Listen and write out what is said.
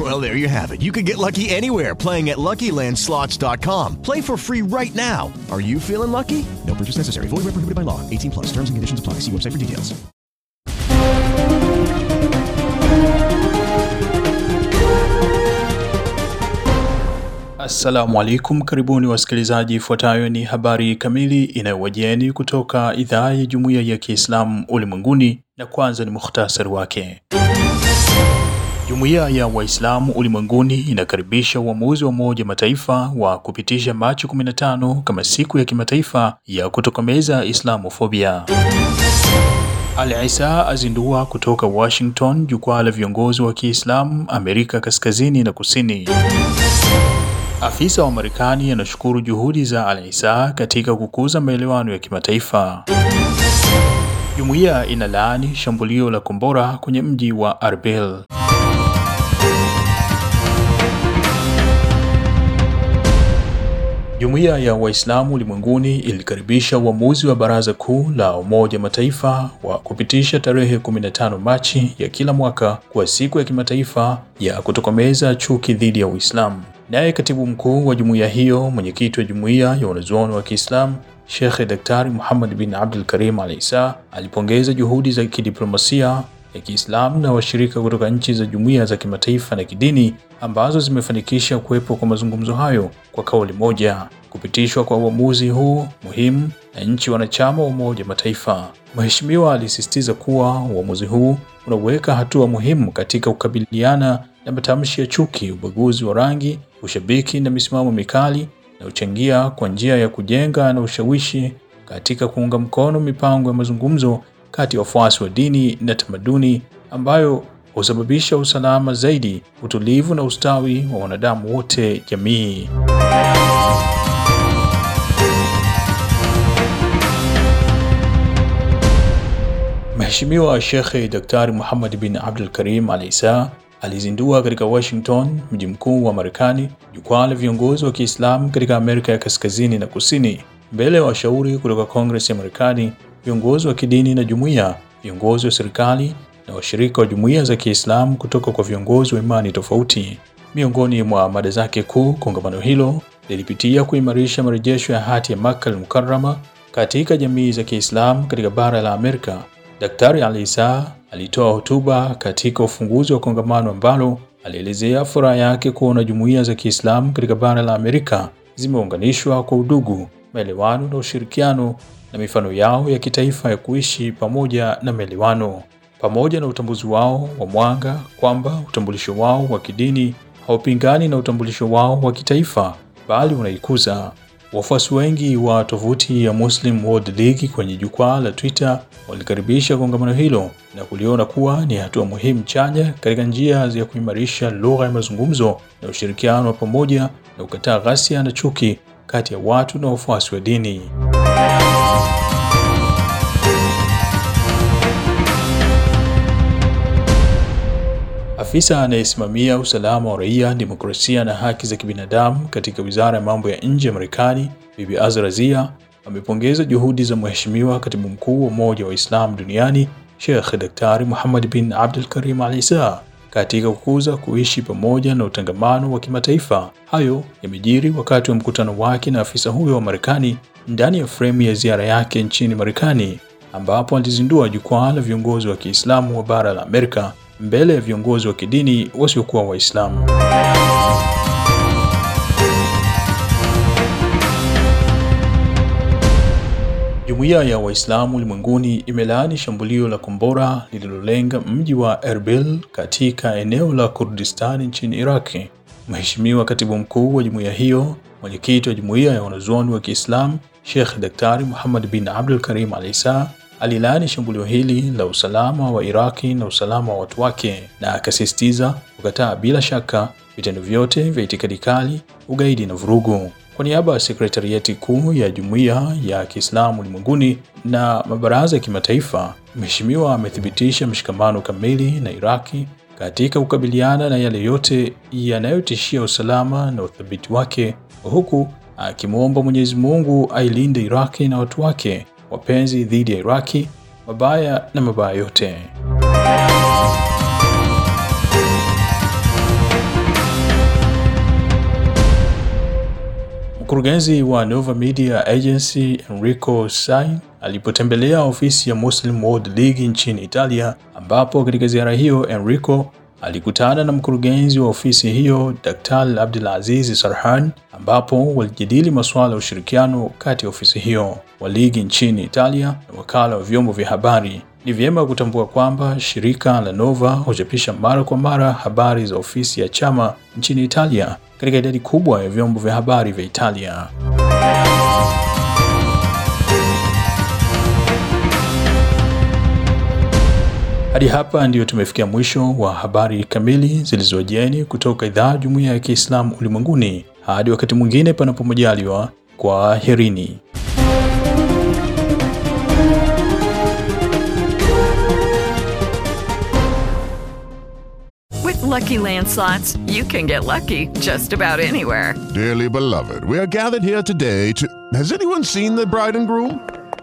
Well, there you have it. You can get lucky anywhere playing at LuckyLandSlots.com. Play for free right now. Are you feeling lucky? No purchase necessary. Void where prohibited by law. 18 plus. Terms and conditions apply. See website for details. Assalamu alaikum, karibuni wasikilizaji. Ifuatayo ni habari kamili inayowajieni kutoka idhaa ya Jumuiya ya Kiislamu Ulimwenguni, na kwanza ni mukhtasari wake. Jumuiya ya Waislamu Ulimwenguni inakaribisha uamuzi wa Umoja Mataifa wa kupitisha Machi 15 kama siku ya kimataifa ya kutokomeza Islamofobia. Ali Isa azindua kutoka Washington jukwaa la viongozi wa Kiislamu Amerika Kaskazini na Kusini. Afisa wa Marekani anashukuru juhudi za Al Isa katika kukuza maelewano ya kimataifa. Jumuiya inalaani shambulio la kombora kwenye mji wa Arbil. Jumuiya ya Waislamu Ulimwenguni ilikaribisha uamuzi wa Baraza Kuu la Umoja Mataifa wa kupitisha tarehe 15 Machi ya kila mwaka kuwa siku ya kimataifa ya kutokomeza chuki dhidi ya Uislamu. Naye katibu mkuu wa jumuiya hiyo, mwenyekiti wa jumuiya ya wanazuoni wa Kiislamu Sheikh Daktari Muhammad bin Abdul Karim Al Isa alipongeza juhudi za kidiplomasia ya Kiislamu na washirika kutoka nchi za jumuiya za kimataifa na kidini ambazo zimefanikisha kuwepo kwa mazungumzo hayo kwa kauli moja. Kupitishwa kwa uamuzi huu muhimu na nchi wanachama wa Umoja Mataifa. Mheshimiwa alisisitiza kuwa uamuzi huu unaweka hatua muhimu katika kukabiliana na matamshi ya chuki, ubaguzi wa rangi, ushabiki na misimamo mikali na uchangia kwa njia ya kujenga na ushawishi katika kuunga mkono mipango ya mazungumzo kati ya wafuasi wa dini na tamaduni ambayo husababisha usalama zaidi, utulivu na ustawi wa wanadamu wote jamii. Mheshimiwa Shekhe Daktari Muhammad bin Abdul Karim Al Isa alizindua katika Washington, mji mkuu wa Marekani, jukwaa la viongozi wa Kiislamu katika Amerika ya Kaskazini na Kusini, mbele ya washauri kutoka Kongres ya Marekani, viongozi wa kidini na jumuiya, viongozi wa serikali na washirika wa jumuiya za Kiislamu kutoka kwa viongozi wa imani tofauti. Miongoni mwa mada zake kuu, kongamano hilo lilipitia kuimarisha marejesho ya hati ya Makka al-Mukarrama katika jamii za Kiislamu katika bara la Amerika. Daktari Ali Isa alitoa hotuba katika ufunguzi wa kongamano ambalo alielezea furaha yake kuona jumuiya za Kiislamu katika bara la Amerika zimeunganishwa kwa udugu, maelewano na ushirikiano na mifano yao ya kitaifa ya kuishi pamoja na maelewano, pamoja na utambuzi wao wa mwanga kwamba utambulisho wao wa kidini haupingani na utambulisho wao wa kitaifa bali unaikuza. Wafuasi wengi wa tovuti ya Muslim World League kwenye jukwaa la Twitter walikaribisha kongamano hilo na kuliona kuwa ni hatua muhimu chanya katika njia ya kuimarisha lugha ya mazungumzo na ushirikiano wa pamoja na kukataa ghasia na chuki kati ya watu na wafuasi wa dini. Afisa anayesimamia usalama wa raia, demokrasia na haki za kibinadamu katika Wizara ya Mambo ya Nje ya Marekani, Bibi Azra Zia, amepongeza juhudi za Mheshimiwa Katibu Mkuu wa Umoja wa Islam Duniani, Sheikh Daktari Muhammad bin Abdul Karim Al Isa katika kukuza kuishi pamoja na utangamano wa kimataifa. Hayo yamejiri wakati wa mkutano wake na afisa huyo wa Marekani ndani ya fremu ya ziara yake nchini Marekani, ambapo alizindua jukwaa la viongozi wa Kiislamu wa bara la Amerika mbele ya viongozi wa kidini wasiokuwa Waislamu. Jumuiya ya Waislamu ulimwenguni imelaani shambulio la kombora lililolenga mji wa Erbil katika eneo la Kurdistan nchini Iraki. Mheshimiwa Katibu Mkuu wa jumuiya hiyo, mwenyekiti wa jumuiya ya wanazuoni wa Kiislamu, Sheikh Daktari Muhammad bin Abdul Karim Al alilaani shambulio hili la usalama wa Iraki na usalama wa watu wake na akasisitiza kukataa bila shaka vitendo vyote vya itikadi kali, ugaidi na vurugu. Kwa niaba ya sekretarieti kuu ya Jumuiya ya Kiislamu Ulimwenguni na mabaraza ya kimataifa, Mheshimiwa amethibitisha mshikamano kamili na Iraki katika kukabiliana na yale yote yanayotishia usalama na uthabiti wake, huku akimwomba Mwenyezi Mungu ailinde Iraki na watu wake wapenzi dhidi ya Iraki, mabaya na mabaya yote. Mkurugenzi wa Nova Media Agency Enrico Sai alipotembelea ofisi ya Muslim World League nchini Italia, ambapo katika ziara hiyo Enrico alikutana na mkurugenzi wa ofisi hiyo Dr. Abdulaziz Sarhan, ambapo walijadili masuala ya ushirikiano kati ya ofisi hiyo wa ligi nchini Italia na wakala wa vyombo vya habari. Ni vyema kutambua kwamba shirika la Nova huchapisha mara kwa mara habari za ofisi ya chama nchini Italia katika idadi kubwa ya vyombo vya habari vya Italia. Hadi hapa ndiyo tumefikia mwisho wa habari kamili zilizojeni kutoka idhaa Jumuiya ya Kiislamu Ulimwenguni. Hadi wakati mwingine, panapo majaliwa, kwa herini. With Lucky landslots, you can get lucky just about anywhere. Dearly beloved, we are gathered here today to. Has anyone seen the bride and groom?